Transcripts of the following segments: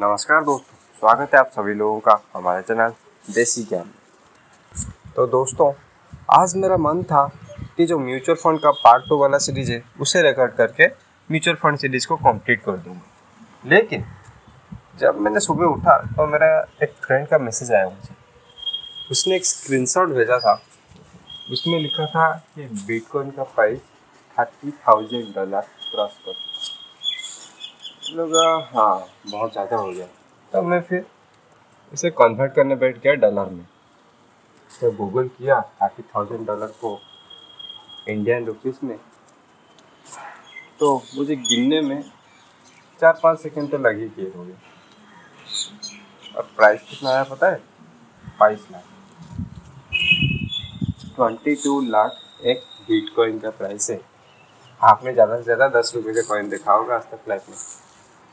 नमस्कार दोस्तों, स्वागत है आप सभी लोगों का हमारे चैनल देसी ज्ञान तो दोस्तों, आज मेरा मन था कि जो म्यूचुअल फंड का पार्ट टू वाला सीरीज़ है, उसे रिकॉर्ड करके म्यूचुअल फंड सीरीज़ को कंप्लीट कर दूँगा। लेकिन, जब मैंने सुबह उठा तो मेरा एक फ्रेंड का मैसेज आया मुझे। उसने एक स्क्रीनशॉट भेजा था। उसमें लिखा था कि बिटकॉइन का price thirty thousand dollar cross कर लगा हाँ बहुत ज़्यादा हो गया। तब मैं फिर इसे कन्वर्ट करने बैठ गया डॉलर में। तो गूगल किया थर्टी थाउज़ेंड डॉलर को इंडियन रुपीज़ में। तो मुझे गिनने में चार पाँच सेकेंड तो लग ही गए हो गए और प्राइस कितना आया पता है? बाईस लाख। ट्वेंटी टू लाख एक बिटकॉइन का प्राइस है। आपने ज़्यादा से ज़्यादा दस रुपये का कॉइन देखा होगा आज तक लाइफ में।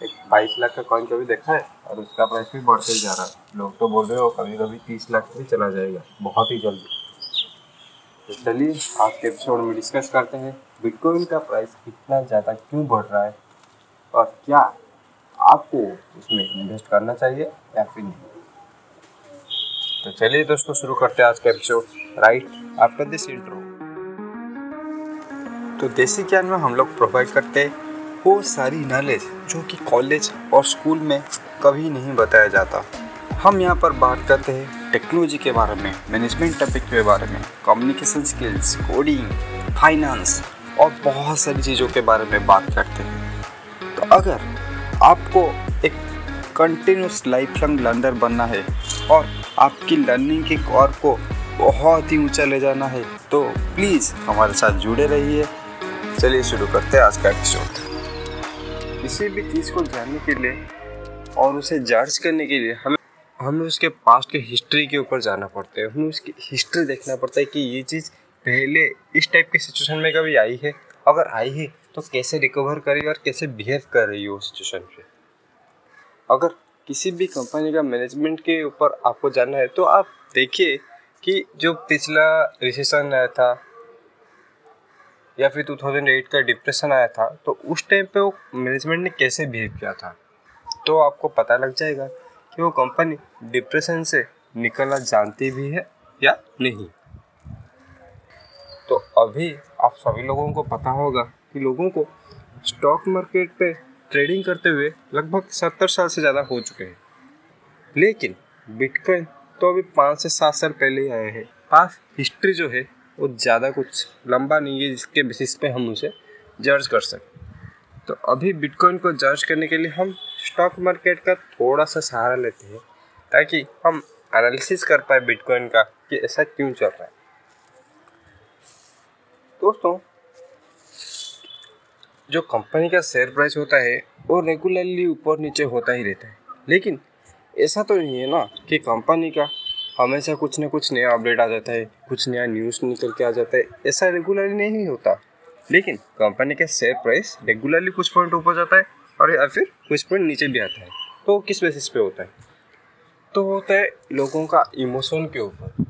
एक बाईस लाख का कॉइन कभी देखा है, और उसका प्राइस भी बढ़ते ही जा रहा है। लोग तो बोल रहे हो कभी कभी तीस लाख भी चला जाएगा, बहुत ही जल्दी। तो चलिए, आज के एपिसोड में डिस्कस करते हैं बिटकॉइन का प्राइस इतना ज़्यादा क्यों बढ़ रहा है, और क्या आपको उसमें इन्वेस्ट करना चाहिए या फिर नहीं। तो चलिए दोस्तों, शुरू करते हैं आज का episode right after this intro तो देसी ज्ञान में हम लोग प्रोवाइड करते हैं वो सारी नॉलेज जो कि कॉलेज और स्कूल में कभी नहीं बताया जाता। हम यहाँ पर बात करते हैं टेक्नोलॉजी के बारे में, मैनेजमेंट टॉपिक के बारे में कम्युनिकेशन स्किल्स कोडिंग फाइनेंस और बहुत सारी चीज़ों के बारे में बात करते हैं। तो अगर आपको एक कंटिन्यूस लाइफ लॉन्ग लर्नर बनना है और आपकी लर्निंग के कौर को बहुत ही ऊँचा ले जाना है तो प्लीज़ हमारे साथ जुड़े रहिए। चलिए शुरू करते हैं आज का एपिसोड किसी भी चीज़ को जानने के लिए और उसे जज करने के लिए हमें हमें उसके पास्ट के हिस्ट्री के ऊपर जाना पड़ता है। हमें उसकी हिस्ट्री देखना पड़ता है कि ये चीज़ पहले इस टाइप की सिचुएशन में कभी आई है। अगर आई है तो कैसे रिकवर करी और कैसे बिहेव कर रही है वो सिचुएशन पे? अगर किसी भी कंपनी का मैनेजमेंट के ऊपर आपको जानना है तो आप देखिए कि जो पिछला रिसेशन आया था या फिर 2008 का डिप्रेशन आया था तो उस टाइम पे वो मैनेजमेंट ने कैसे बिहेव किया था? तो आपको पता लग जाएगा कि वो कंपनी डिप्रेशन से निकलना जानती भी है या नहीं। तो अभी आप सभी लोगों को पता होगा कि लोगों को स्टॉक मार्केट पे ट्रेडिंग करते हुए लगभग सत्तर साल से ज़्यादा हो चुके हैं। लेकिन बिटकॉइन तो अभी पाँच से सात साल पहले ही आए हैं। पास हिस्ट्री जो है वो ज़्यादा कुछ लंबा नहीं है जिसके बेसिस पे हम उसे जज कर सकते तो अभी बिटकॉइन को जज करने के लिए हम स्टॉक मार्केट का थोड़ा सा सहारा लेते हैं, ताकि हम एनालिसिस कर पाए बिटकॉइन का कि ऐसा क्यों चल रहा है। दोस्तों, जो कंपनी का शेयर प्राइस होता है, वो रेगुलरली ऊपर नीचे होता ही रहता है। लेकिन ऐसा तो नहीं है ना कि कंपनी का हमेशा कुछ ना कुछ नया अपडेट आ जाता है, कुछ नया न्यूज़ निकल के आ जाता है। ऐसा रेगुलरली नहीं होता। लेकिन कंपनी का शेयर प्राइस रेगुलरली कुछ पॉइंट ऊपर जाता है और या फिर कुछ पॉइंट नीचे भी आता है। तो किस बेसिस पे होता है? तो होता है लोगों का इमोशन के ऊपर।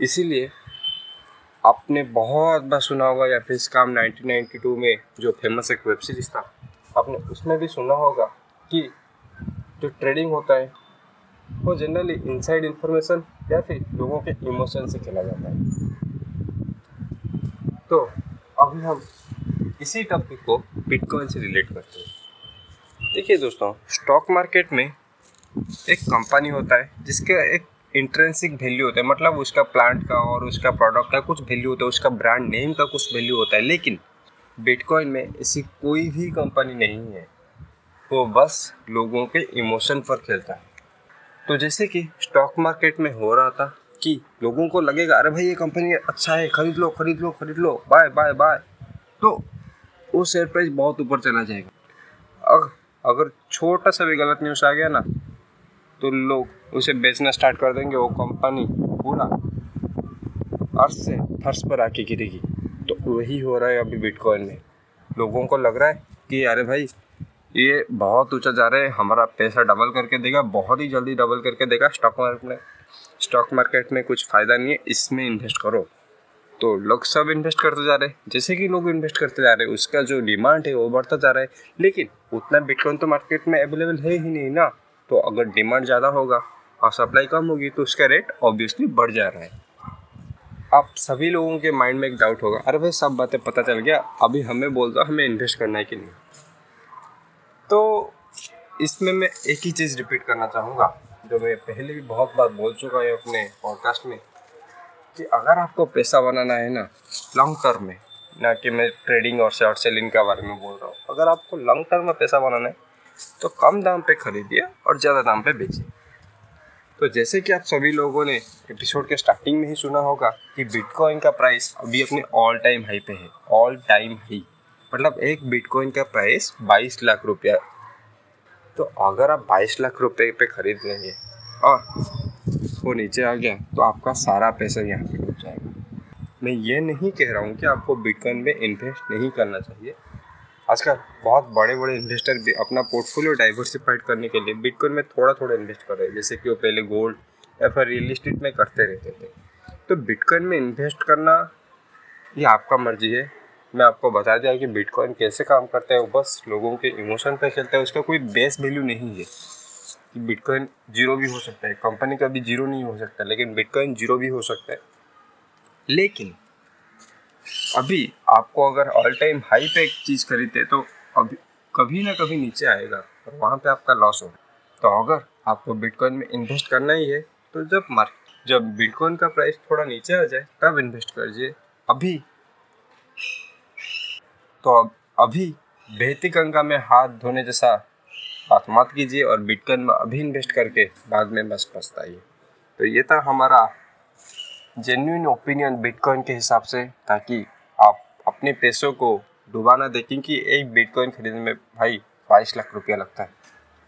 इसीलिए आपने बहुत बार सुना होगा या फिर स्काम 1992 में जो फ़ेमस एक वेब सीरीज़ था, आपने उसमें भी सुना होगा कि जो ट्रेडिंग होता है वो जनरली इनसाइड इंफॉर्मेशन या फिर लोगों के इमोशन से खेला जाता है। तो अभी हम इसी टॉपिक को बिटकॉइन से रिलेट करते हैं। देखिए दोस्तों स्टॉक मार्केट में एक कंपनी होता है, जिसका एक इंट्रेंसिक वैल्यू होता है मतलब उसका प्लांट का और उसका प्रोडक्ट का कुछ वैल्यू होता है, उसका ब्रांड नेम का कुछ वैल्यू होता है, लेकिन बिटकॉइन में ऐसी कोई भी कंपनी नहीं है। वो बस लोगों के इमोशन पर खेलता है। तो जैसे कि स्टॉक मार्केट में हो रहा था कि लोगों को लगेगा, अरे भाई, ये कंपनी अच्छा है, खरीद लो खरीद लो खरीद लो बाय बाय बाय तो वो शेयर प्राइस बहुत ऊपर चला जाएगा। अगर अगर छोटा सा भी गलत न्यूज़ आ गया ना तो लोग उसे बेचना स्टार्ट कर देंगे, वो कंपनी पूरा अर्थ से फर्श पर आके गिरेगी। तो वही हो रहा है अभी बिटकॉइन में। लोगों को लग रहा है कि, अरे भाई ये बहुत ऊँचा जा रहा है, हमारा पैसा डबल करके देगा, बहुत ही जल्दी डबल करके देगा स्टॉक मार्केट में। स्टॉक मार्केट में कुछ फ़ायदा नहीं है, इसमें इन्वेस्ट करो। तो लोग सब इन्वेस्ट करते जा रहे हैं, जैसे कि लोग इन्वेस्ट करते जा रहे हैं, उसका जो डिमांड है वो बढ़ता जा रहा है। लेकिन उतना बिटकॉइन तो मार्केट में अवेलेबल है ही नहीं ना। तो अगर डिमांड ज़्यादा होगा और सप्लाई कम होगी तो उसका रेट ऑब्वियसली बढ़ जा रहा है। आप सभी लोगों के माइंड में एक डाउट होगा, अरे भाई सब बातें पता चल गया, अभी हमें बोल दो हमें इन्वेस्ट करना है कि नहीं? तो इसमें मैं एक ही चीज़ रिपीट करना चाहूँगा, जो मैं पहले भी बहुत बार बोल चुका हूँ अपने पॉडकास्ट में, कि अगर आपको पैसा बनाना है ना लॉन्ग टर्म में, ना कि मैं ट्रेडिंग और शॉर्ट सेलिंग के बारे में बोल रहा हूँ, अगर आपको लॉन्ग टर्म में पैसा बनाना है तो कम दाम पे खरीदिए और ज़्यादा दाम पे बेचिए। तो जैसे कि आप सभी लोगों ने एपिसोड के स्टार्टिंग में ही सुना होगा कि बिटकॉइन का प्राइस अभी अपने ऑल टाइम हाई पे है ऑल टाइम हाई मतलब एक बिटकॉइन का प्राइस 22 लाख रुपया। तो अगर आप 22 लाख रुपए पे खरीद लेंगे और वो नीचे आ गया तो आपका सारा पैसा यहाँ पे डूब जाएगा। मैं ये नहीं कह रहा हूँ कि आपको बिटकॉइन में इन्वेस्ट नहीं करना चाहिए। आजकल बहुत बड़े बड़े इन्वेस्टर भी अपना पोर्टफोलियो डाइवर्सिफाइड करने के लिए बिटकॉइन में थोड़ा थोड़ा इन्वेस्ट कर रहे हैं। जैसे कि वो पहले गोल्ड या फिर रियल इस्टेट में करते रहते थे। तो बिटकॉइन में इन्वेस्ट करना ये आपका मर्ज़ी है। मैं आपको बता दिया कि बिटकॉइन कैसे काम करता है, वो बस लोगों के इमोशन पे चलता है, उसका कोई बेस वैल्यू नहीं है कि बिटकॉइन ज़ीरो भी हो सकता है कंपनी का भी ज़ीरो नहीं हो सकता, लेकिन बिटकॉइन ज़ीरो भी हो सकता है। लेकिन अभी आपको अगर ऑल टाइम हाई पे एक चीज़ खरीदते तो अभी कभी ना कभी नीचे आएगा और वहाँ पे आपका लॉस होगा। तो अगर आपको बिटकॉइन में इन्वेस्ट करना ही है तो जब मार्केट जब बिटकॉइन का प्राइस थोड़ा नीचे आ जाए, तब इन्वेस्ट करिए। अभी तो अब, अभी बेहती गंगा में हाथ धोने जैसा बात मत कीजिए और बिटकॉइन में अभी इन्वेस्ट करके बाद में बस पछताइए। तो ये था हमारा जेन्यून ओपिनियन बिटकॉइन के हिसाब से, ताकि आप अपने पैसों को डुबाना देखें कि एक बिटकॉइन खरीदने में भाई बाईस लाख रुपया लगता है।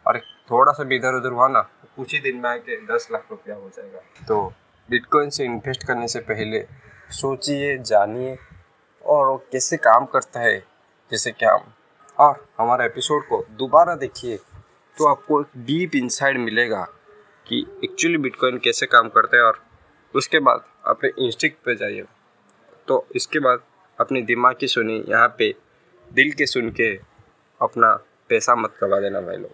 और थोड़ा सा भी इधर उधर हुआ ना तो कुछ ही दिन में आके दस लाख रुपया हो जाएगा। तो बिटकॉइन से इन्वेस्ट करने से पहले सोचिए, जानिए और वो कैसे काम करता है, जैसे क्या और हमारे एपिसोड को दोबारा देखिए तो आपको एक डीप इंसाइड मिलेगा कि एक्चुअली बिटकॉइन कैसे काम करता है और उसके बाद अपने इंस्टिक पे जाइए। तो इसके बाद अपने दिमाग की सुनी यहाँ पे दिल के सुन के अपना पैसा मत करवा देना भाई लोग।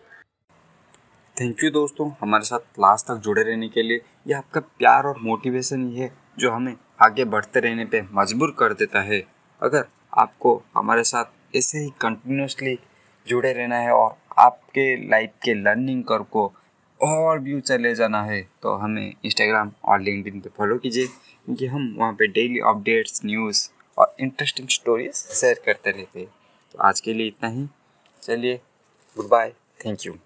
थैंक यू दोस्तों, हमारे साथ लास्ट तक जुड़े रहने के लिए। यह आपका प्यार और मोटिवेशन ही है, जो हमें आगे बढ़ते रहने पे मजबूर कर देता है। अगर आपको हमारे साथ ऐसे ही कंटिन्यूसली जुड़े रहना है और आपके लाइफ के लर्निंग कर को और व्यू चले जाना है तो हमें इंस्टाग्राम और लिंकडिन पे फॉलो कीजिए, क्योंकि हम वहाँ पे डेली अपडेट्स न्यूज़ और इंटरेस्टिंग स्टोरीज शेयर करते रहते हैं। तो आज के लिए इतना ही। चलिए गुड बाय थैंक यू